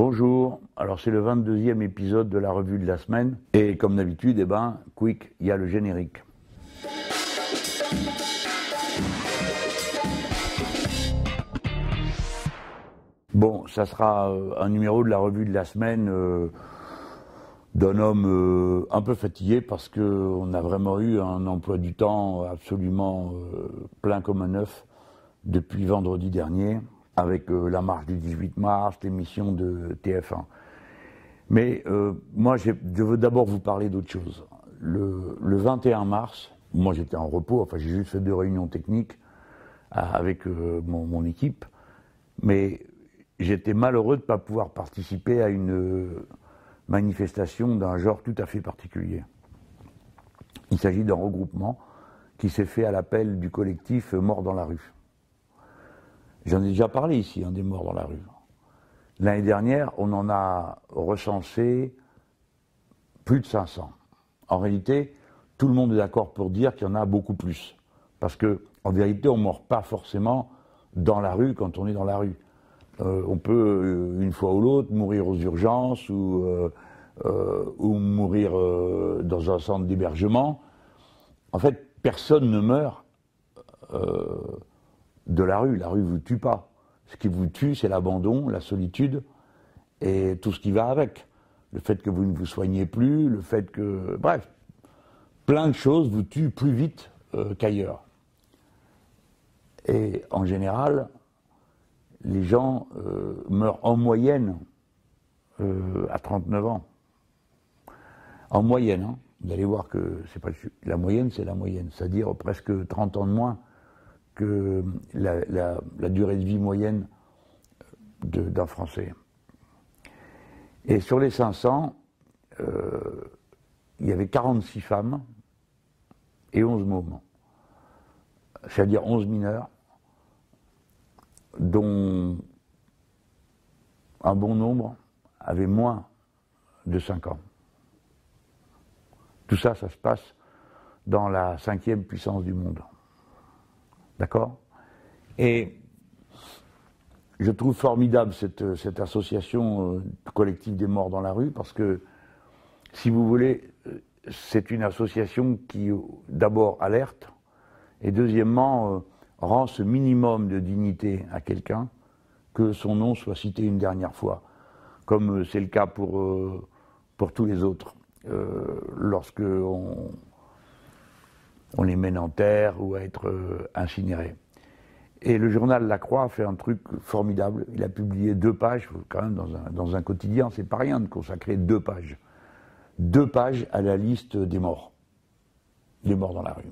Bonjour, alors c'est le 22e épisode de la revue de la semaine. Et comme d'habitude, eh ben, quick, il y a le générique. Bon, ça sera euh, un numéro de la revue de la semaine euh, d'un homme euh, un peu fatigué parce qu'on a vraiment eu un emploi du temps absolument plein comme un œuf depuis vendredi dernier avec la marche du 18 mars, l'émission de TF1. Mais moi, je veux d'abord vous parler d'autre chose. Le, 21 mars, moi j'étais en repos, enfin j'ai juste fait deux réunions techniques avec mon, mon équipe, mais j'étais malheureux de ne pas pouvoir participer à une euh, manifestation d'un genre tout à fait particulier. Il s'agit d'un regroupement qui s'est fait à l'appel du collectif Morts dans la rue. J'en ai déjà parlé ici, hein, des morts dans la rue. L'année dernière, on en a recensé plus de 500. En réalité, tout le monde est d'accord pour dire qu'il y en a beaucoup plus. Parce que, en vérité, on ne meurt pas forcément dans la rue quand on est dans la rue. Euh, on peut, euh, une fois ou l'autre, mourir aux urgences ou, euh, ou mourir dans un centre d'hébergement. En fait, personne ne meurt de la rue. La rue ne vous tue pas. Ce qui vous tue, c'est l'abandon, la solitude et tout ce qui va avec. Le fait que vous ne vous soignez plus, le fait que. Bref, plein de choses vous tuent plus vite qu'ailleurs. Et en général, les gens euh, meurent en moyenne euh, à 39 ans. En moyenne, hein. vous allez voir que c'est pas la moyenne, c'est la moyenne, c'est-à-dire presque 30 ans de moins que la, durée de vie moyenne d'un Français. Et sur les 500, euh, il y avait 46 femmes et 11 mômes, c'est-à-dire 11 mineurs dont un bon nombre avait moins de 5 ans. Tout ça, ça se passe dans la cinquième puissance du monde. D'accord? Et je trouve formidable cette, association euh, collective des morts dans la rue parce que, si vous voulez, euh, c'est une association qui, d'abord, alerte et, deuxièmement, euh, rend ce minimum de dignité à quelqu'un que son nom soit cité une dernière fois, comme euh, c'est le cas pour, euh, pour tous les autres, euh, lorsque on, on, les mène en terre ou à être euh, incinérés. Et le journal La Croix a fait un truc formidable. Il a publié deux pages, quand même dans un, dans un quotidien, c'est pas rien de consacrer deux pages. Deux pages à la liste des morts. Les morts dans la rue.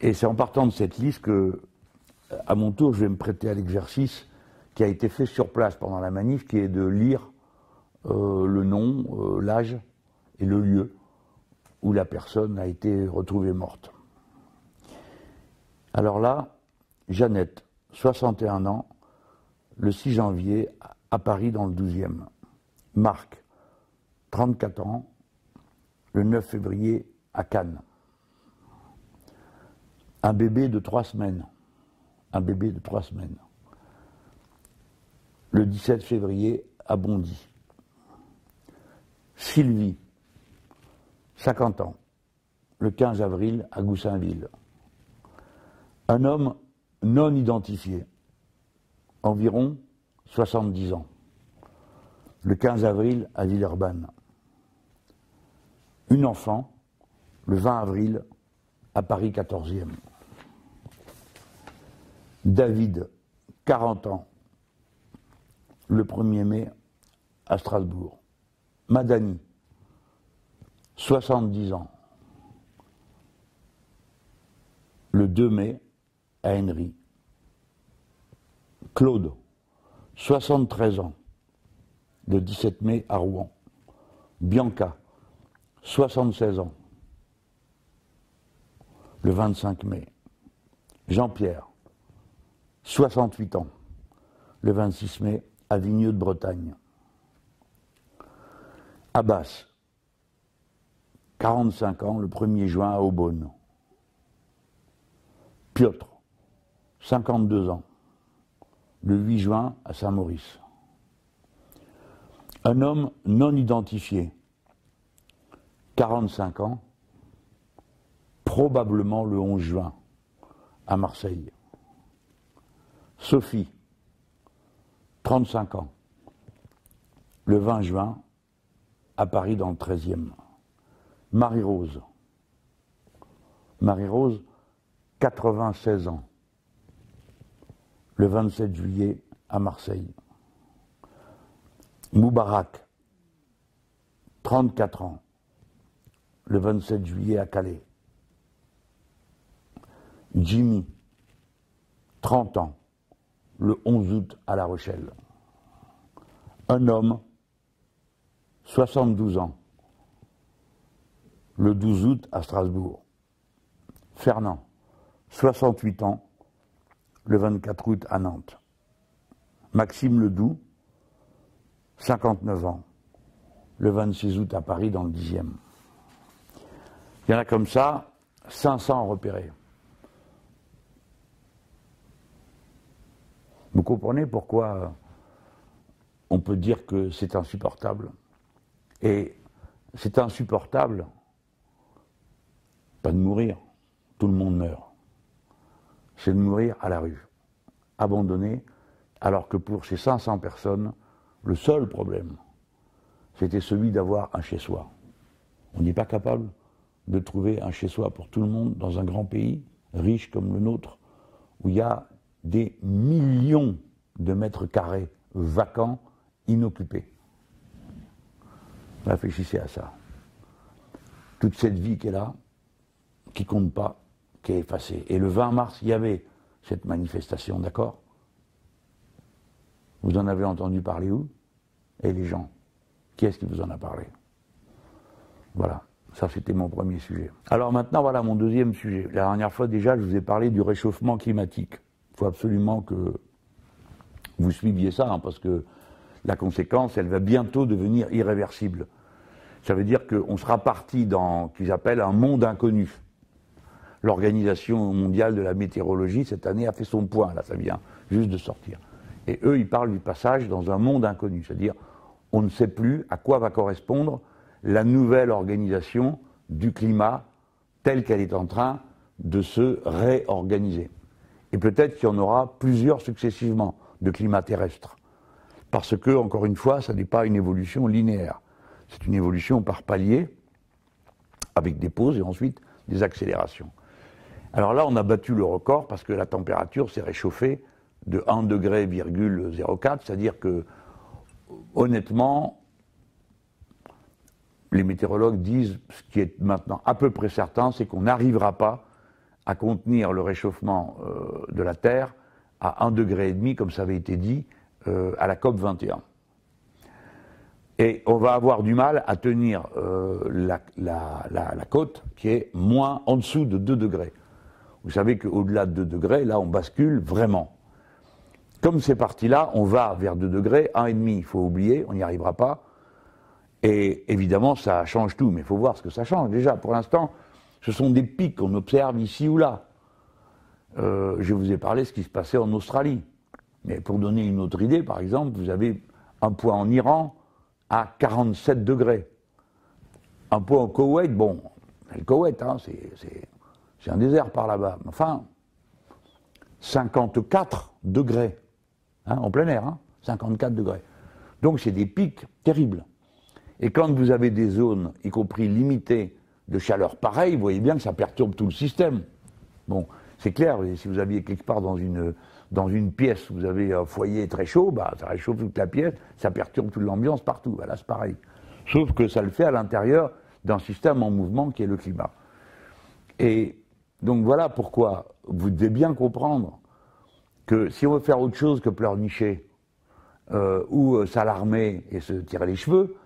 Et c'est en partant de cette liste que, à mon tour, je vais me prêter à l'exercice qui a été fait sur place pendant la manif, qui est de lire euh, le nom, euh, l'âge et le lieu où la personne a été retrouvée morte. Alors là, Jeannette, 61 ans, le 6 janvier à Paris dans le 12e. Marc, 34 ans, le 9 février à Cannes un bébé de trois semaines. Un bébé de trois semaines. Le 17 février à Bondy. Sylvie, 50 ans. Le 15 avril à Goussainville. Un homme non identifié. Environ 70 ans. Le 15 avril à Villeurbanne. Une enfant, le 20 avril à Paris 14e. David, 40 ans, le 1er mai à Strasbourg. Madani, 70 ans, le 2 mai à Henry. Claude, 73 ans, le 17 mai à Rouen. Bianca, 76 ans, le 25 mai. Jean-Pierre, 68 ans, le 26 mai, à Vigneux de Bretagne. Abbas, 45 ans, le 1er juin à Aubonne. Piotr, 52 ans, le 8 juin à Saint-Maurice. Un homme non identifié, 45 ans, probablement le 11 juin, à Marseille. Sophie, 35 ans, le 20 juin, à Paris dans le 13e. Marie-Rose, Marie-Rose, 96 ans, le 27 juillet à Marseille. Moubarak, 34 ans, le 27 juillet à Calais. Jimmy, 30 ans, le 11 août à La Rochelle. Un homme, 72 ans, le 12 août à Strasbourg. Fernand, 68 ans, le 24 août à Nantes. Maxime Ledoux, 59 ans, le 26 août à Paris dans le 10e. Il y en a comme ça 500 repérés. Vous comprenez pourquoi on peut dire que c'est insupportable? Et c'est insupportable, pas de mourir, tout le monde meurt. C'est de mourir à la rue, abandonné, alors que pour ces 500 personnes, le seul problème, c'était celui d'avoir un chez-soi. On n'est pas capable de trouver un chez-soi pour tout le monde dans un grand pays, riche comme le nôtre, où il y a des millions de mètres carrés vacants, inoccupés. Réfléchissez à ça. Toute cette vie qui est là, qui compte pas, qui est effacée. Et le 20 mars, il y avait cette manifestation, d'accord? Vous en avez entendu parler où? Et les gens Qui est-ce qui vous en a parlé? Voilà. Ça, c'était mon premier sujet. Alors maintenant, voilà mon deuxième sujet. La dernière fois, déjà, je vous ai parlé du réchauffement climatique. Il faut absolument que vous suiviez ça, hein, parce que la conséquence, elle va bientôt devenir irréversible. Ça veut dire qu'on sera parti dans ce qu'ils appellent un monde inconnu. L'Organisation mondiale de la météorologie, cette année, a fait son point, là, ça vient juste de sortir. Et eux, ils parlent du passage dans un monde inconnu, c'est-à-dire on ne sait plus à quoi va correspondre la nouvelle organisation du climat telle qu'elle est en train de se réorganiser. Et peut-être qu'il y en aura plusieurs successivement de climat terrestre. Parce que, encore une fois, ça n'est pas une évolution linéaire. C'est une évolution par palier, avec des pauses et ensuite des accélérations. Alors là, on a battu le record parce que la température s'est réchauffée de 1 degré, c'est-à-dire que, honnêtement, les météorologues disent, ce qui est maintenant à peu près certain, c'est qu'on n'arrivera pas à contenir le réchauffement euh, de la Terre à 1,5 degré, comme ça avait été dit, euh, à la COP 21. Et on va avoir du mal à tenir euh, la, côte qui est moins en dessous de 2 degrés. Vous savez qu'au-delà de 2 degrés, là, on bascule vraiment. Comme c'est parti là, on va vers 2 degrés, 1,5, il faut oublier, on n'y arrivera pas. Et évidemment, ça change tout, mais il faut voir ce que ça change. Déjà, pour l'instant, ce sont des pics qu'on observe ici ou là. Euh, je vous ai parlé de ce qui se passait en Australie. Mais pour donner une autre idée, par exemple, vous avez un point en Iran à 47 degrés. Un point au Koweït, bon, le Koweït, hein, c'est un désert par là-bas. Enfin, 54 degrés, hein, en plein air, 54 hein, degrés. Donc c'est des pics terribles. Et quand vous avez des zones, y compris limitées, de chaleur pareille, vous voyez bien que ça perturbe tout le système. Bon, c'est clair, si vous aviez quelque part dans une, dans une pièce, vous avez un foyer très chaud, bah, ça réchauffe toute la pièce, ça perturbe toute l'ambiance partout. Voilà, c'est pareil. Sauf que ça le fait à l'intérieur d'un système en mouvement qui est le climat. Et donc voilà pourquoi vous devez bien comprendre que si on veut faire autre chose que pleurnicher euh, ou euh, s'alarmer et se tirer les cheveux,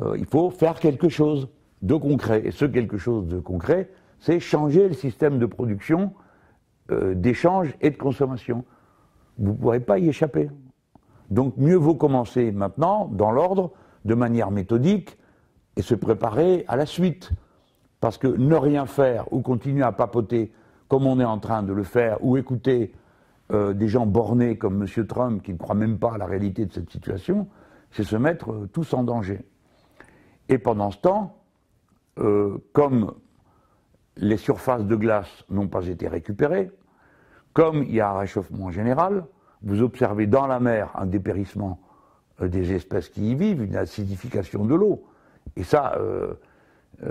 euh, il faut faire quelque chose de concret. Et ce quelque chose de concret, c'est changer le système de production d'échange et de consommation. Vous ne pourrez pas y échapper. Donc mieux vaut commencer maintenant, dans l'ordre, de manière méthodique, et se préparer à la suite. Parce que ne rien faire ou continuer à papoter comme on est en train de le faire, ou écouter euh, des gens bornés comme M. Trump qui ne croient même pas à la réalité de cette situation, c'est se mettre euh, tous en danger. Et pendant ce temps, euh, comme les surfaces de glace n'ont pas été récupérées, comme il y a un réchauffement général, vous observez dans la mer un dépérissement des espèces qui y vivent, une acidification de l'eau. Et ça,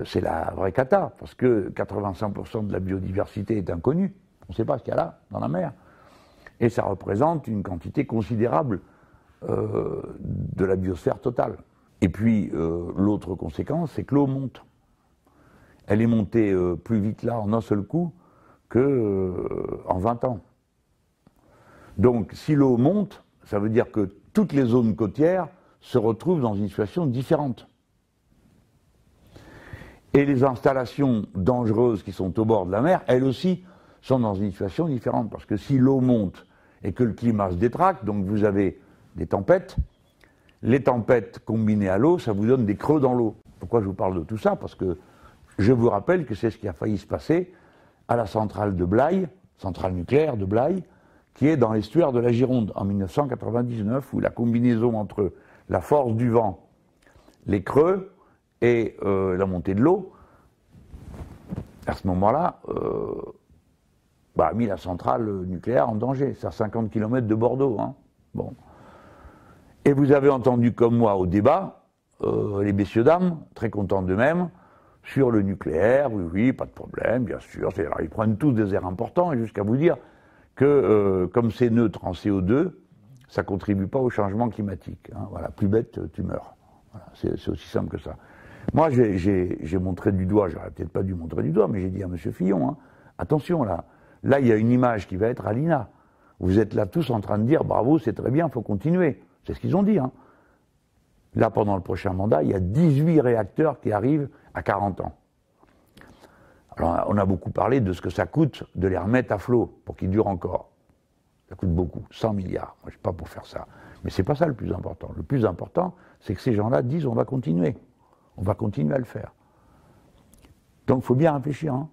c'est la vraie cata, parce que 85% de la biodiversité est inconnue. On ne sait pas ce qu'il y a là, dans la mer. Et ça représente une quantité considérable euh, de la biosphère totale. Et puis, euh, l'autre conséquence, c'est que l'eau monte. Elle est montée euh, plus vite là en un seul coup que en 20 ans. Donc, si l'eau monte, ça veut dire que toutes les zones côtières se retrouvent dans une situation différente. Et les installations dangereuses qui sont au bord de la mer, elles aussi, sont dans une situation différente. Parce que si l'eau monte et que le climat se détraque, donc vous avez des tempêtes. Les tempêtes combinées à l'eau, ça vous donne des creux dans l'eau. Pourquoi je vous parle de tout ça? Parce que je vous rappelle que c'est ce qui a failli se passer à la centrale de Blaye, centrale nucléaire de Blaye, qui est dans l'estuaire de la Gironde en 1999, où la combinaison entre la force du vent, les creux et euh, la montée de l'eau, à ce moment-là, euh, bah, a mis la centrale nucléaire en danger. C'est à 50 km de Bordeaux. Hein. Bon. Et vous avez entendu comme moi au débat, euh, les messieurs dames, très contents d'eux-mêmes, sur le nucléaire, oui, oui, pas de problème, bien sûr. Ils prennent tous des airs importants, jusqu'à vous dire que comme c'est neutre en CO2, ça ne contribue pas au changement climatique. Hein. Voilà, plus bête, tu meurs. c'est aussi simple que ça. Moi, j'ai montré du doigt, j'aurais peut-être pas dû montrer du doigt, mais j'ai dit à M. Fillon, hein, attention là, là il y a une image qui va être à l'INA. Vous êtes là tous en train de dire bravo, c'est très bien, il faut continuer. C'est ce qu'ils ont dit. Hein. Là, pendant le prochain mandat, il y a 18 réacteurs qui arrivent à 40 ans. Alors, on a beaucoup parlé de ce que ça coûte de les remettre à flot pour qu'ils durent encore. Ça coûte beaucoup, 100 milliards. Moi, je ne suis pas pour faire ça. Mais ce n'est pas ça le plus important. Le plus important, c'est que ces gens-là disent on va continuer. On va continuer à le faire. Donc, il faut bien réfléchir. Hein.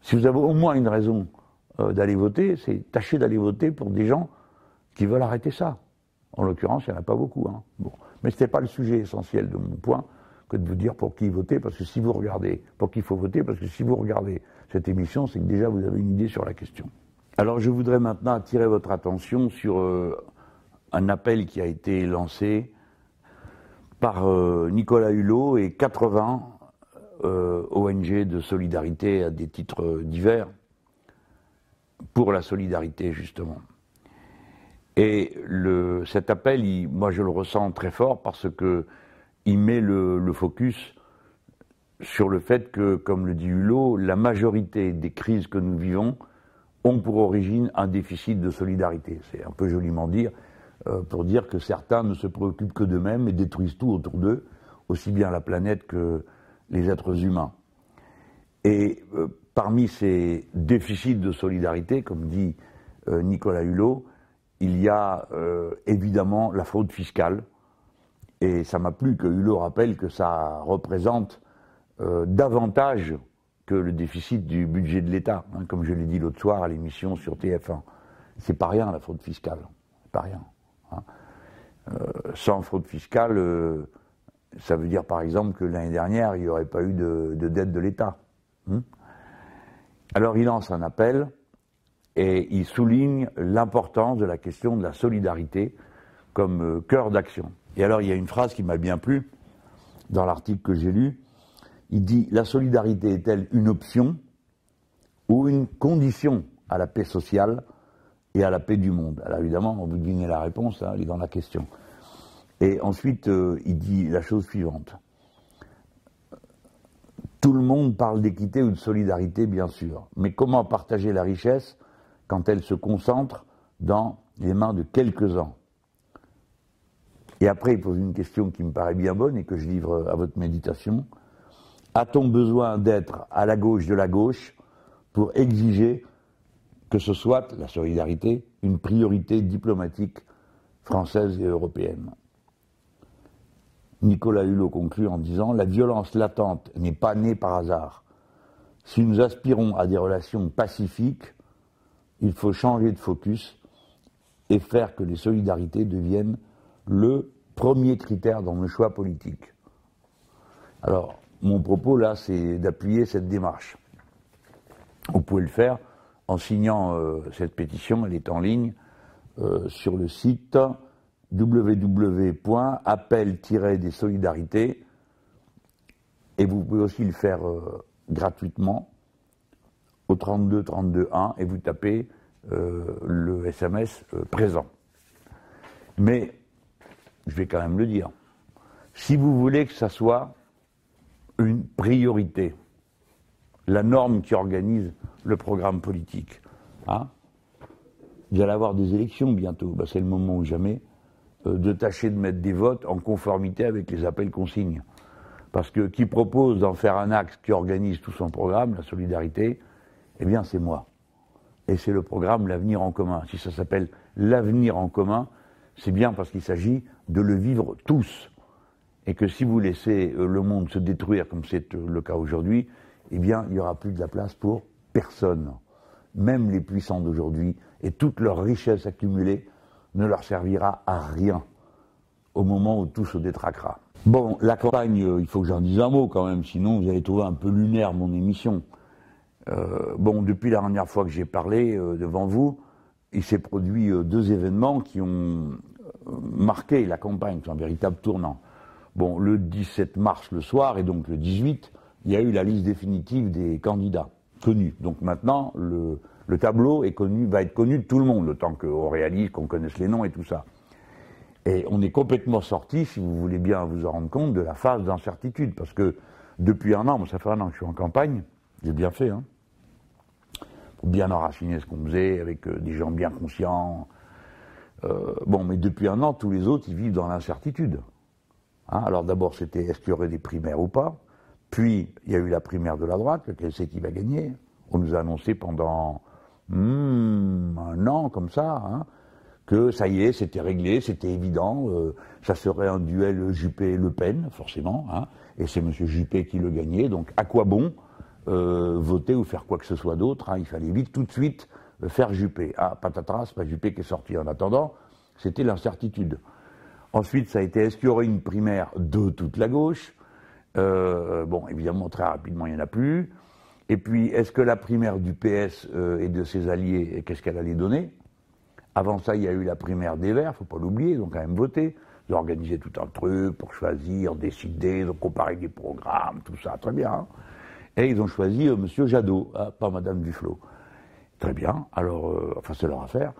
Si vous avez au moins une raison euh, d'aller voter, c'est tâcher d'aller voter pour des gens qui veulent arrêter ça. En l'occurrence, il n'y en a pas beaucoup. Hein. Mais ce n'était pas le sujet essentiel de mon point que de vous dire pour qui voter, parce que si vous regardez, pour qui il faut voter, parce que si vous regardez cette émission, c'est que déjà vous avez une idée sur la question. Alors je voudrais maintenant attirer votre attention sur euh, un appel qui a été lancé par euh, Nicolas Hulot et 80 euh, ONG de solidarité à des titres divers pour la solidarité justement. Et cet appel, moi je le ressens très fort parce que il met le, focus sur le fait que, comme le dit Hulot, la majorité des crises que nous vivons ont pour origine un déficit de solidarité. C'est un peu joliment dire, euh, pour dire que certains ne se préoccupent que d'eux-mêmes et détruisent tout autour d'eux, aussi bien la planète que les êtres humains. Et euh, parmi ces déficits de solidarité, comme dit euh, Nicolas Hulot, il y a euh, évidemment la fraude fiscale. Et ça m'a plu que Hulot rappelle que ça représente euh, davantage que le déficit du budget de l'État, hein, comme je l'ai dit l'autre soir à l'émission sur TF1. C'est pas rien la fraude fiscale, c'est pas rien. Hein. Euh, sans fraude fiscale, ça veut dire par exemple que l'année dernière, il n'y aurait pas eu de, dette de l'État. Hein. Alors il lance un appel et il souligne l'importance de la question de la solidarité comme euh, cœur d'action. Et alors il y a une phrase qui m'a bien plu dans l'article que j'ai lu. Il dit La solidarité est-elle une option ou une condition à la paix sociale? Et à la paix du monde Alors évidemment, vous devinez la réponse, hein, elle est dans la question. Et ensuite, euh, il dit la chose suivante. Tout le monde parle d'équité ou de solidarité, bien sûr, mais comment partager la richesse quand elle se concentre dans les mains de quelques-uns? Et après, il pose une question qui me paraît bien bonne et que je livre à votre méditation. A-t-on besoin d'être à la gauche de la gauche pour exiger que ce soit, la solidarité, une priorité diplomatique française et européenne Nicolas Hulot conclut en disant La violence latente n'est pas née par hasard. Si nous aspirons à des relations pacifiques, il faut changer de focus et faire que les solidarités deviennent le premier critère dans le choix politique. Alors, mon propos là, c'est d'appuyer cette démarche. Vous pouvez le faire en signant euh, cette pétition, elle est en ligne euh, sur le site www.appel-des solidarités et vous pouvez aussi le faire euh, gratuitement au 32 32 1 et vous tapez le SMS présent. Mais je vais quand même le dire. Si vous voulez que ça soit une priorité, la norme qui organise le programme politique, hein, vous allez avoir des élections bientôt, bah, c'est le moment ou jamais euh, de tâcher de mettre des votes en conformité avec les appels consignes. Parce que qui propose d'en faire un axe qui organise tout son programme, la solidarité, eh bien c'est moi. Et c'est le programme L'avenir en commun. Si ça s'appelle L'avenir en commun, c'est bien parce qu'il s'agit de le vivre tous. Et que si vous laissez euh, le monde se détruire comme c'est euh, le cas aujourd'hui, eh bien, il n'y aura plus de la place pour personne. Même les puissants d'aujourd'hui et toute leur richesse accumulée ne leur servira à rien au moment où tout se détraquera. Bon, la campagne, euh, il faut que j'en dise un mot quand même, sinon vous allez trouver un peu lunaire mon émission. bon, depuis la dernière fois que j'ai parlé devant vous, il s'est produit deux événements qui ont marqué la campagne, c'est un véritable tournant. Bon, le 17 mars le soir et donc le 18, il y a eu la liste définitive des candidats connus. Donc maintenant, le, tableau est connu, va être connu de tout le monde, le temps qu'on réalise, qu'on connaisse les noms et tout ça. Et on est complètement sorti, si vous voulez bien vous en rendre compte, de la phase d'incertitude. Parce que depuis un an, moi ça fait un an que je suis en campagne, j'ai bien fait, hein, pour bien enraciner ce qu'on faisait, avec euh, des gens bien conscients, euh, bon, mais depuis un an, tous les autres, ils vivent dans l'incertitude. Hein, alors d'abord, c'était est-ce qu'il y aurait des primaires ou pas? Puis, il y a eu la primaire de la droite, lequel c'est qui va gagner On nous a annoncé pendant hmm, un an, comme ça, hein, que ça y est, c'était réglé, c'était évident, euh, ça serait un duel Juppé-Le Pen, forcément, hein, et c'est M. Juppé qui le gagnait, donc à quoi bon euh, voter ou faire quoi que ce soit d'autre Il fallait vite, tout de suite, faire Juppé. Ah, patatras, pas Juppé qui est sorti en attendant, c'était l'incertitude. Ensuite, ça a été est-ce qu'il y aurait une primaire de toute la gauche? Euh, Bon, évidemment, très rapidement, il n'y en a plus. Et puis, est-ce que la primaire du PS euh, et de ses alliés, qu'est-ce qu'elle allait donner? Avant ça, il y a eu la primaire des Verts, faut pas l'oublier, ils ont quand même voté. Ils ont organisé tout un truc pour choisir, décider, ils ont comparé des programmes, tout ça, très bien. Et ils ont choisi euh, M. Jadot, hein, pas Mme Duflot. Très bien, alors, enfin, c'est leur affaire.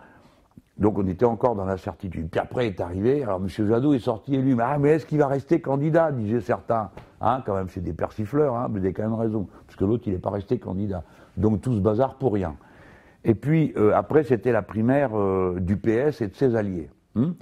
Donc on était encore dans l'incertitude. Puis après est arrivé, alors M. Jadot est sorti élu. Mais, ah, mais est-ce qu'il va rester candidat disaient certains. Hein, quand même, c'est des persifleurs, hein, mais vous avez quand même raison. Parce que l'autre, il n'est pas resté candidat. Donc tout ce bazar pour rien. Et puis euh, après, c'était la primaire euh, du PS et de ses alliés. Hein.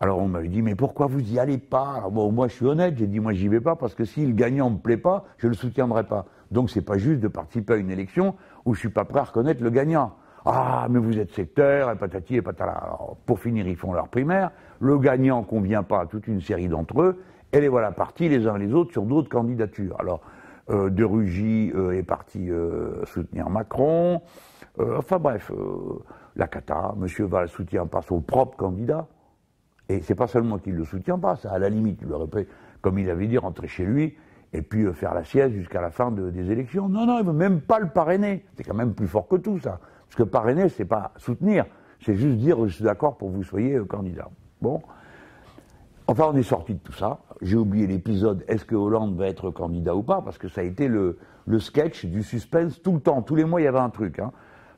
alors on m'avait dit, mais pourquoi vous y allez pas? Moi, je suis honnête, j'ai dit, moi, j'y vais pas parce que si le gagnant me plaît pas, je le soutiendrai pas. Donc c'est pas juste de participer à une élection où je suis pas prêt à reconnaître le gagnant. Ah, mais vous êtes secteur, et patati et patala. Pour finir, ils font leur primaire. Le gagnant convient pas à toute une série d'entre eux. Et les voilà partis les uns les autres sur d'autres candidatures. Alors, euh, De Rugy euh, est parti euh, soutenir Macron. enfin bref, la cata. Monsieur Valls soutient pas son propre candidat. Et c'est pas seulement qu'il le soutient pas, ça à la limite, il aurait comme il avait dit, rentrer chez lui et puis faire la sieste jusqu'à la fin des élections. Non, non, il veut même pas le parrainer. C'est quand même plus fort que tout, ça. Parce que parrainer, c'est pas soutenir, c'est juste dire je suis d'accord pour que vous soyez euh, candidat. Bon. Enfin, on est sorti de tout ça. J'ai oublié l'épisode est-ce que Hollande va être candidat ou pas Parce que ça a été le, sketch du suspense tout le temps. Tous les mois, il y avait un truc. Hein.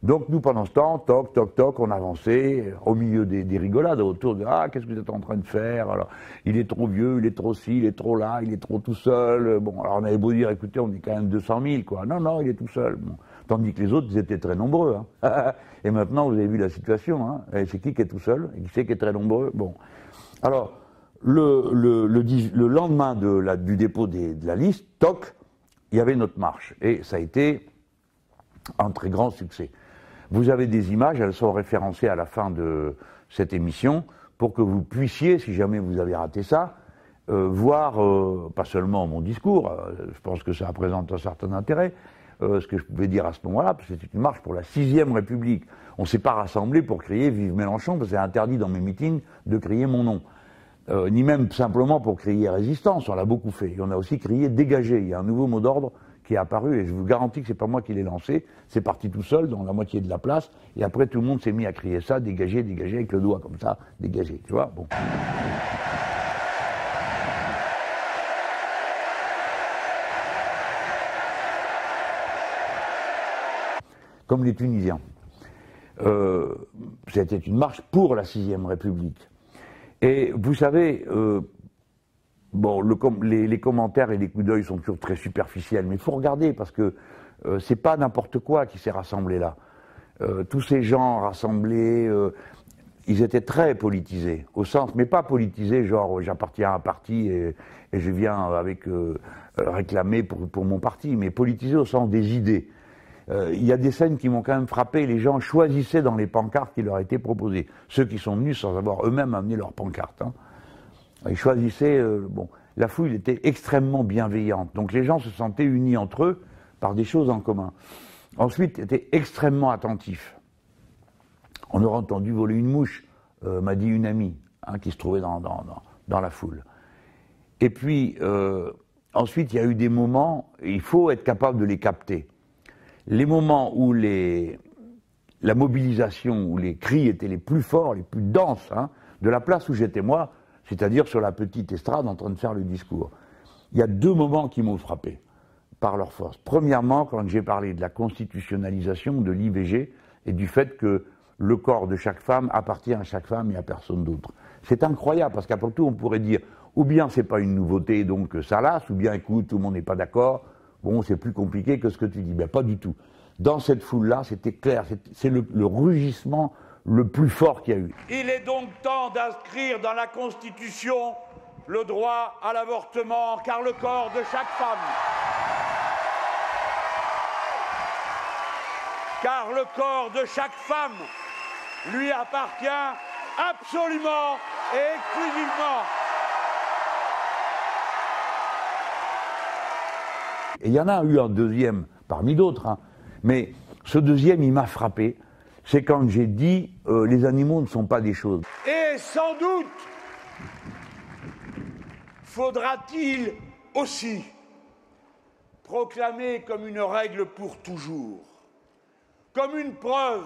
Donc nous, pendant ce temps, toc, toc, toc, on avançait au milieu des, rigolades autour de ah qu'est-ce que vous êtes en train de faire il est trop vieux, il est trop ci, il est trop là, il est trop tout seul. Bon, alors on avait beau dire écoutez, on est quand même 200 000 quoi. Non, non, il est tout seul. Tandis que les autres, ils étaient très nombreux. Hein. et maintenant, vous avez vu la situation. Hein. C'est qui qui est tout seul? Et qui c'est qui est très nombreux? Bon. Alors, le, le, lendemain du dépôt de la liste, toc, il y avait notre marche. Et ça a été un très grand succès. Vous avez des images, elles sont référencées à la fin de cette émission, pour que vous puissiez, si jamais vous avez raté ça, euh, voir, euh, pas seulement mon discours, euh, je pense que ça présente un certain intérêt, euh, ce que je pouvais dire à ce moment-là, parce que c'était une marche pour la sixième République. On ne s'est pas rassemblé pour crier Vive Mélenchon, parce que c'est interdit dans mes meetings de crier mon nom. euh, ni même simplement pour crier résistance, on l'a beaucoup fait. On a aussi crié dégager. Il y a un nouveau mot d'ordre qui est apparu, et je vous garantis que c'est pas moi qui l'ai lancé, c'est parti tout seul dans la moitié de la place, et après tout le monde s'est mis à crier ça, dégager, dégager, avec le doigt comme ça, dégager, tu vois, bon. Comme les Tunisiens. Euh, c'était une marche pour la sixième République. Et vous savez, euh, bon, les, commentaires et les coups d'œil sont toujours très superficiels, mais il faut regarder parce que euh, c'est pas n'importe quoi qui s'est rassemblé là. Tous ces gens rassemblés, ils étaient très politisés, au sens, mais pas politisés genre j'appartiens à un parti et, je viens avec réclamer pour, mon parti, mais politisés au sens des idées. Il y a des scènes qui m'ont quand même frappé. Les gens choisissaient dans les pancartes qui leur étaient proposées. Ceux qui sont venus sans avoir eux-mêmes amené leurs pancartes. Hein. Ils choisissaient. Euh, bon, la foule était extrêmement bienveillante. Donc les gens se sentaient unis entre eux par des choses en commun. Ensuite, étaient extrêmement attentifs. On aurait entendu voler une mouche, euh, m'a dit une amie hein, qui se trouvait dans, dans, la foule. Et puis, euh, ensuite, il y a eu des moments, il faut être capable de les capter. Les moments où la mobilisation, où les cris étaient les plus forts, les plus denses, hein, de la place où j'étais moi, c'est-à-dire sur la petite estrade en train de faire le discours. Il y a deux moments qui m'ont frappé par leur force. Premièrement, quand j'ai parlé de la constitutionnalisation de l'IVG et du fait que le corps de chaque femme appartient à chaque femme et à personne d'autre. C'est incroyable parce qu'après tout, on pourrait dire ou bien c'est pas une nouveauté donc ça lasse, ou bien écoute, tout le monde n'est pas d'accord, bon, c'est plus compliqué que ce que tu dis. Mais pas du tout. Dans cette foule-là, c'était clair, c'est le rugissement le plus fort qu'il y a eu. Il est donc temps d'inscrire dans la Constitution le droit à l'avortement, car le corps de chaque femme, car le corps de chaque femme lui appartient absolument et exclusivement. Et il y en a eu un deuxième parmi d'autres, hein. mais ce deuxième, il m'a frappé c'est quand j'ai dit euh, les animaux ne sont pas des choses. Et sans doute faudra-t-il aussi proclamer comme une règle pour toujours, comme une preuve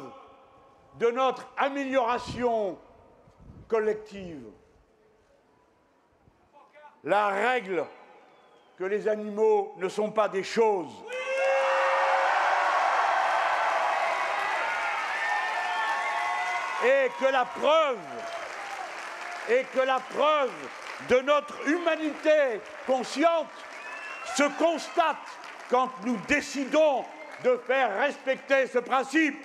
de notre amélioration collective, la règle que les animaux ne sont pas des choses. et que la preuve et que la preuve de notre humanité consciente se constate quand nous décidons de faire respecter ce principe.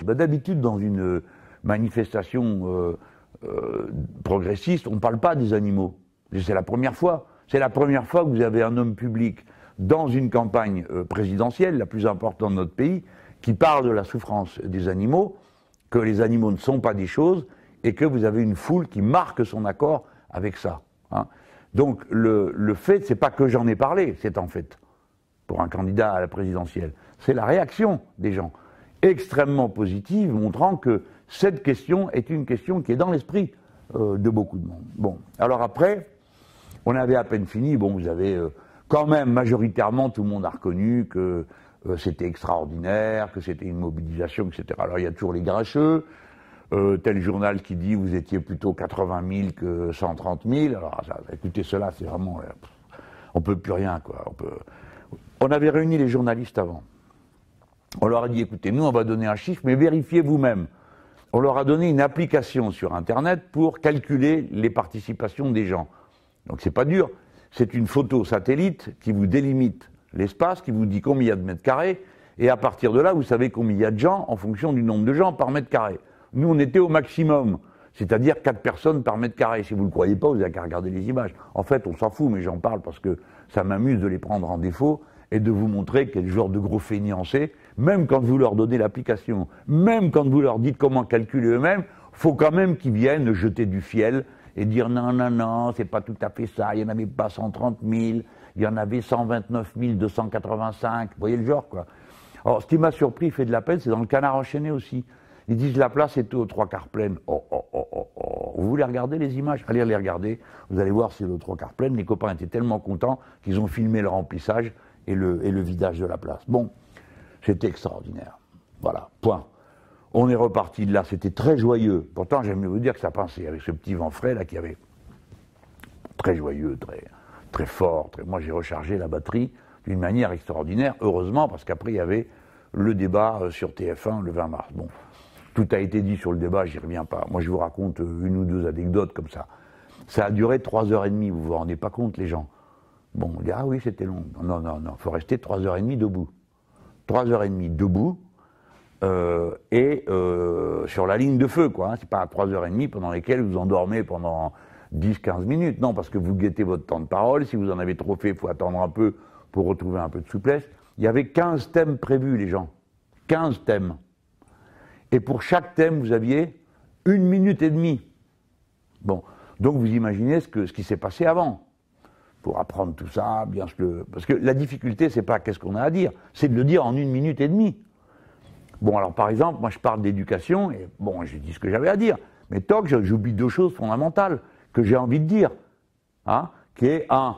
Bah, d'habitude, dans une manifestation euh, euh, progressiste, on ne parle pas des animaux. C'est la première fois. C'est la première fois que vous avez un homme public dans une campagne euh, présidentielle, la plus importante de notre pays, qui parle de la souffrance des animaux, que les animaux ne sont pas des choses, et que vous avez une foule qui marque son accord avec ça. Hein. Donc le, le fait, c'est pas que j'en ai parlé, c'est en fait, pour un candidat à la présidentielle, c'est la réaction des gens, extrêmement positive, montrant que cette question est une question qui est dans l'esprit euh, de beaucoup de monde. Bon, alors après, on avait à peine fini, bon, vous avez... Euh, quand même, majoritairement, tout le monde a reconnu que euh, c'était extraordinaire, que c'était une mobilisation, etc. Alors il y a toujours les grincheux. Tel journal qui dit vous étiez plutôt 80 000 que 130 000. Alors écoutez, cela, c'est vraiment... On peut plus rien, quoi. On, on avait réuni les journalistes avant. On leur a dit, écoutez, nous, on va donner un chiffre, mais vérifiez vous-même. On leur a donné une application sur Internet pour calculer les participations des gens. Donc c'est pas dur c'est une photo satellite qui vous délimite l'espace, qui vous dit combien il y a de mètres carrés, et à partir de là, vous savez combien il y a de gens en fonction du nombre de gens par mètre carré. Nous, on était au maximum, c'est-à-dire 4 personnes par mètre carré. Si vous ne le croyez pas, vous n'avez qu'à regarder les images. En fait, on s'en fout, mais j'en parle parce que ça m'amuse de les prendre en défaut et de vous montrer quel genre de gros feignants c'est, même quand vous leur donnez l'application, même quand vous leur dites comment calculer eux-mêmes, faut quand même qu'ils viennent jeter du fiel et dire non, non, non, c'est pas tout à fait ça, il n'y en avait pas 130 000, il y en avait 129 285, vous voyez le genre, quoi. Alors, ce qui m'a surpris, fait de la peine, c'est dans le canard enchaîné aussi. Ils disent la place est aux trois quarts pleine. Oh, oh, oh, oh, oh. Vous voulez regarder les images? Allez les regarder. Vous allez voir c'est aux trois quarts pleine. Les copains étaient tellement contents qu'ils ont filmé le remplissage et le, et le vidage de la place. Bon, c'était extraordinaire. Voilà, point. On est reparti de là, c'était très joyeux. Pourtant, j'aime vous dire que ça pensait avec ce petit vent frais là qui avait très joyeux, très, très fort. Moi, j'ai rechargé la batterie d'une manière extraordinaire, heureusement, parce qu'après, il y avait le débat euh, sur TF1 le 20 mars. Bon, tout a été dit sur le débat, j'y reviens pas. Moi, je vous raconte euh, une ou deux anecdotes comme ça. Ça a duré trois heures et demie, vous vous rendez pas compte, les gens. Bon, on dit, ah oui, c'était long. Non, non, non, il faut rester trois heures et demie debout. Trois heures et demie debout, euh, et sur la ligne de feu, quoi. Hein. C'est pas à trois heures et demie pendant lesquelles vous endormez pendant 10-15 minutes. Non, parce que vous guettez votre temps de parole. Si vous en avez trop fait, il faut attendre un peu pour retrouver un peu de souplesse. Il y avait 15 thèmes prévus, les gens. 15 thèmes. Et pour chaque thème, vous aviez une minute et demie. Bon. Donc vous imaginez ce, que, ce qui s'est passé avant. Pour apprendre tout ça, bien. Parce que la difficulté, c'est pas qu'est-ce qu'on a à dire, c'est de le dire en une minute et demie. Bon, alors par exemple, moi je parle d'éducation, et bon, j'ai dit ce que j'avais à dire. Mais toc, j'oublie deux choses fondamentales que j'ai envie de dire, hein, qui est un,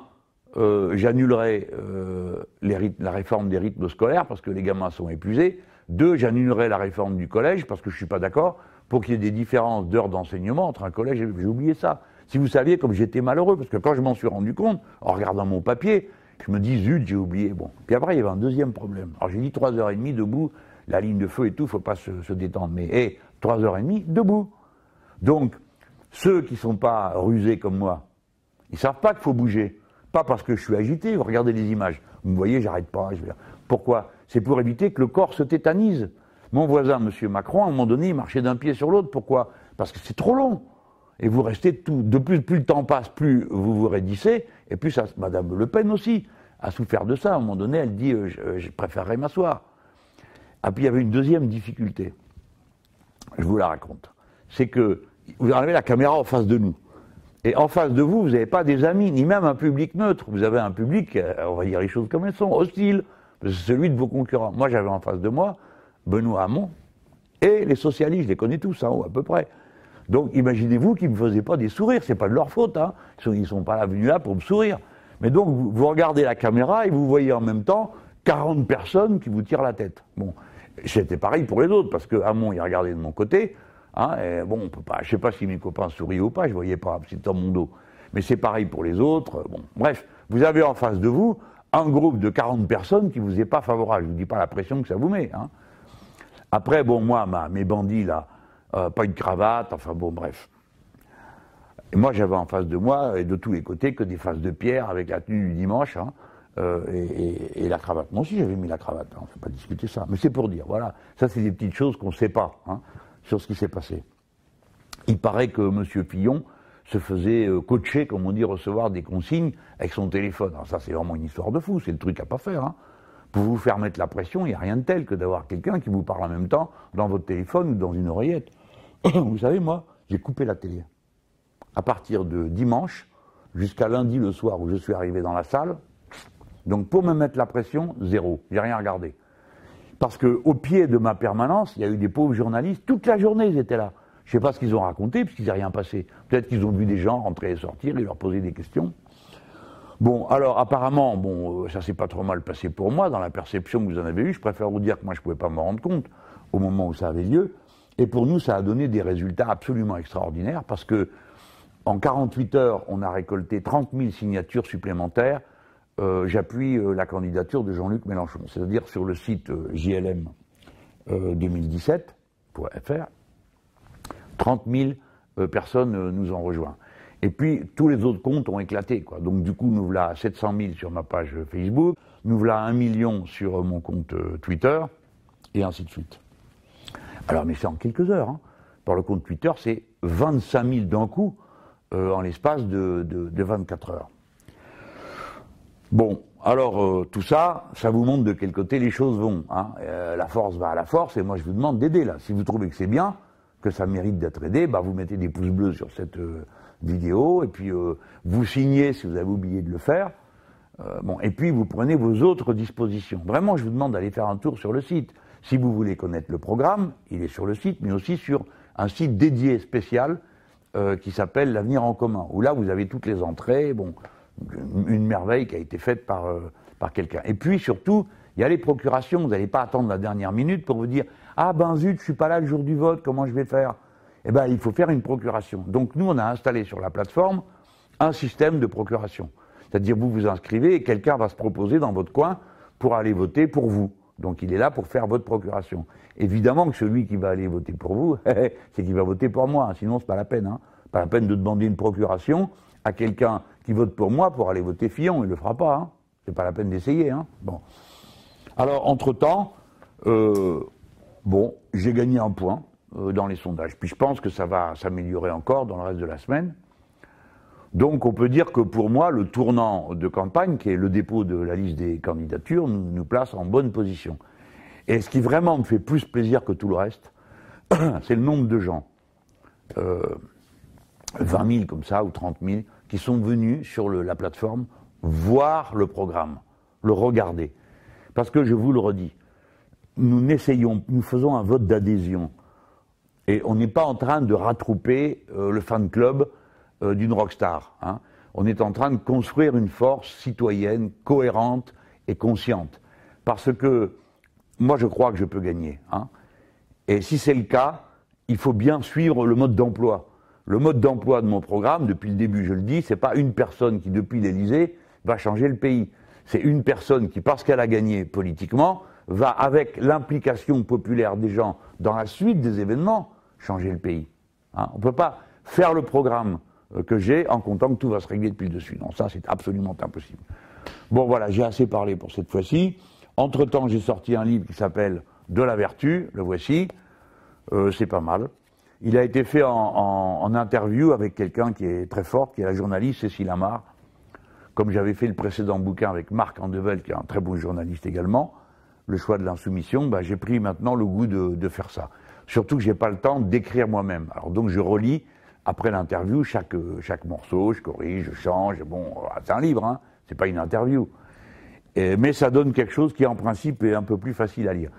euh, j'annulerai euh, la réforme des rythmes scolaires parce que les gamins sont épuisés. Deux, j'annulerai la réforme du collège parce que je ne suis pas d'accord pour qu'il y ait des différences d'heures d'enseignement entre un collège et j'ai oublié ça. Si vous saviez comme j'étais malheureux, parce que quand je m'en suis rendu compte, en regardant mon papier, je me dis zut, j'ai oublié. Bon. Puis après, il y avait un deuxième problème. Alors j'ai dit trois heures et demie debout, la ligne de feu et tout, faut pas se, détendre. Mais hé, et demie debout. Donc, ceux qui ne sont pas rusés comme moi, ils ne savent pas qu'il faut bouger. Pas parce que je suis agité, regardez les images. Vous me voyez, j'arrête pas. Pourquoi? C'est pour éviter que le corps se tétanise. Mon voisin, M. Macron, à un moment donné, il marchait d'un pied sur l'autre. Pourquoi? Parce que c'est trop long. Et vous restez tout. De plus, plus le temps passe, plus vous vous raidissez. Et plus ça, Mme Le Pen aussi a souffert de ça. À un moment donné, elle dit euh, je, je, préférerais m'asseoir. Et ah, puis il y avait une deuxième difficulté. Je vous la raconte. C'est que vous avez la caméra en face de nous. Et en face de vous, vous n'avez pas des amis, ni même un public neutre. Vous avez un public, euh, on va dire les choses comme elles sont, hostile. C'est celui de vos concurrents. Moi, j'avais en face de moi Benoît Hamon et les socialistes, je les connais tous, en haut à peu près. Donc imaginez-vous qu'ils ne me faisaient pas des sourires, c'est pas de leur faute, hein. ils ne sont, pas venus là pour me sourire. Mais donc vous, regardez la caméra et vous voyez en même temps 40 personnes qui vous tirent la tête. Bon, c'était pareil pour les autres, parce que Hamon, il regardait de mon côté, Hein, bon, je sais pas si mes copains souriaient ou pas, je voyais pas, c'est dans mon dos. Mais c'est pareil pour les autres. Bref, vous avez en face de vous un groupe de 40 personnes qui vous est pas favorable. Je vous dis pas la pression que ça vous met. Hein. Après, bon, moi, mes bandits là, euh, pas une cravate, enfin bon, bref. Moi, j'avais en face de moi, et de tous les côtés, que des faces de pierre avec la tenue du dimanche, hein, euh, et, la cravate. Moi aussi, j'avais mis la cravate, on ne peut pas discuter ça. Mais c'est pour dire, voilà, ça, c'est des petites choses qu'on ne sait pas sur ce qui s'est passé. Il paraît que M. Fillon se faisait euh, coacher, comme on dit, recevoir des consignes avec son téléphone. Alors ça, c'est vraiment une histoire de fou, c'est le truc à pas faire. Hein. Pour vous faire mettre la pression, il n'y a rien de tel que d'avoir quelqu'un qui vous parle en même temps dans votre téléphone ou dans une oreillette. vous savez, moi, j'ai coupé la télé. À partir de dimanche jusqu'à lundi le soir où je suis arrivé dans la salle, donc pour me mettre la pression, zéro. J'ai rien regardé. Parce qu'au pied de ma permanence, il y a eu des pauvres journalistes, toute la journée ils étaient là. Je ne sais pas ce qu'ils ont raconté, puisqu'il n'y a rien passé. Peut-être qu'ils ont vu des gens rentrer et sortir, et leur poser des questions. Bon, alors apparemment, bon, euh, ça s'est pas trop mal passé pour moi, dans la perception que vous en avez eue. Je préfère vous dire que moi, je ne pouvais pas me rendre compte au moment où ça avait lieu. Et pour nous, ça a donné des résultats absolument extraordinaires, parce que en 48 heures, on a récolté 30 000 signatures supplémentaires euh, j'appuie euh, la candidature de Jean-Luc Mélenchon. C'est-à-dire sur le site euh, JLM 2017.fr, 30 000 personnes nous ont rejoints. Et puis, tous les autres comptes ont éclaté. Donc, du coup, nous voilà à 700 000 sur ma page Facebook, nous voilà à 1 million sur mon compte Twitter, et ainsi de suite. Alors, mais c'est en quelques heures. Hein. Par le compte Twitter, c'est 25 000 d'un coup en l'espace de, de 24 heures. Bon, alors euh, tout ça, ça vous montre de quel côté les choses vont. Hein. Euh, la force va à la force, et moi je vous demande d'aider là. Si vous trouvez que c'est bien, que ça mérite d'être aidé, bah, vous mettez des pouces bleus sur cette euh, vidéo, et puis vous signez si vous avez oublié de le faire. Euh, bon, et puis vous prenez vos autres dispositions. Vraiment, je vous demande d'aller faire un tour sur le site. Si vous voulez connaître le programme, il est sur le site, mais aussi sur un site dédié spécial euh, qui s'appelle L'avenir en commun, où là vous avez toutes les entrées, bon, une merveille qui a été faite par, euh, par quelqu'un. Et puis surtout, il y a les procurations, vous n'allez pas attendre la dernière minute pour vous dire Ah ben zut, je suis pas là le jour du vote, comment je vais faire? Eh bien, il faut faire une procuration. Donc nous, on a installé sur la plateforme un système de procuration. C'est-à-dire, vous vous inscrivez et quelqu'un va se proposer dans votre coin pour aller voter pour vous. Donc il est là pour faire votre procuration. Évidemment que celui qui va aller voter pour vous, c'est qu'il va voter pour moi, hein. sinon c'est pas la peine. Hein. Pas la peine de demander une procuration à quelqu'un qui vote pour moi pour aller voter Fillon, il le fera pas. Hein. C'est pas la peine d'essayer. Hein. Bon. Alors entre-temps, euh, bon, j'ai gagné un point euh, dans les sondages. Puis je pense que ça va s'améliorer encore dans le reste de la semaine. Donc on peut dire que pour moi, le tournant de campagne, qui est le dépôt de la liste des candidatures, nous, place en bonne position. Et ce qui vraiment me fait plus plaisir que tout le reste, c'est le nombre de gens, euh, 20 000 comme ça, ou 30 000, qui sont venus sur la plateforme voir le programme, le regarder. Parce que je vous le redis, nous n'essayons, nous faisons un vote d'adhésion. Et on n'est pas en train de rattrouper euh, le fan club euh, d'une rockstar. Hein. On est en train de construire une force citoyenne cohérente et consciente. Parce que moi, je crois que je peux gagner. Hein. Et si c'est le cas, il faut bien suivre le mode d'emploi. Le mode d'emploi de mon programme, depuis le début, je le dis, c'est pas une personne qui, depuis l'Élysée, va changer le pays. C'est une personne qui, parce qu'elle a gagné politiquement, va, avec l'implication populaire des gens dans la suite des événements, changer le pays. Hein. On ne peut pas faire le programme que j'ai en comptant que tout va se régler depuis le dessus. Non, ça c'est absolument impossible. Bon voilà, j'ai assez parlé pour cette fois-ci. Entre-temps, j'ai sorti un livre qui s'appelle De la vertu, le voici. Euh, c'est pas mal. Il a été fait en, interview avec quelqu'un qui est très fort, qui est la journaliste Cécile Amar. Comme j'avais fait le précédent bouquin avec Marc Andevel, qui est un très bon journaliste également, Le choix de l'insoumission, bah, j'ai pris maintenant le goût de, de faire ça. Surtout que j'ai pas le temps d'écrire moi-même. Alors donc je relis après l'interview, chaque, chaque morceau, je corrige, je change. Bon, c'est un livre, hein, c'est pas une interview. mais ça donne quelque chose qui, en principe, est un peu plus facile à lire.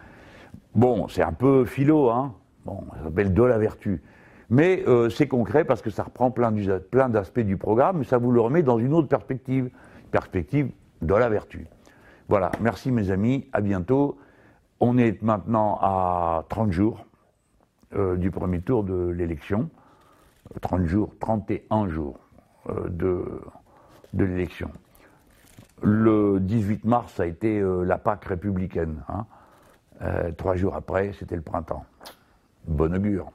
Bon, c'est un peu philo, hein. Bon, ça s'appelle De la vertu. Mais euh, c'est concret parce que ça reprend plein, plein d'aspects du programme, mais ça vous le remet dans une autre perspective, perspective de la vertu. Voilà, merci mes amis, à bientôt. On est maintenant à 30 jours euh, du premier tour de l'élection. 30 jours, 31 jours euh, de, de l'élection. Le 18 mars a été euh, la Pâque républicaine. Hein. Euh, trois jours après, c'était le printemps. Bon augure.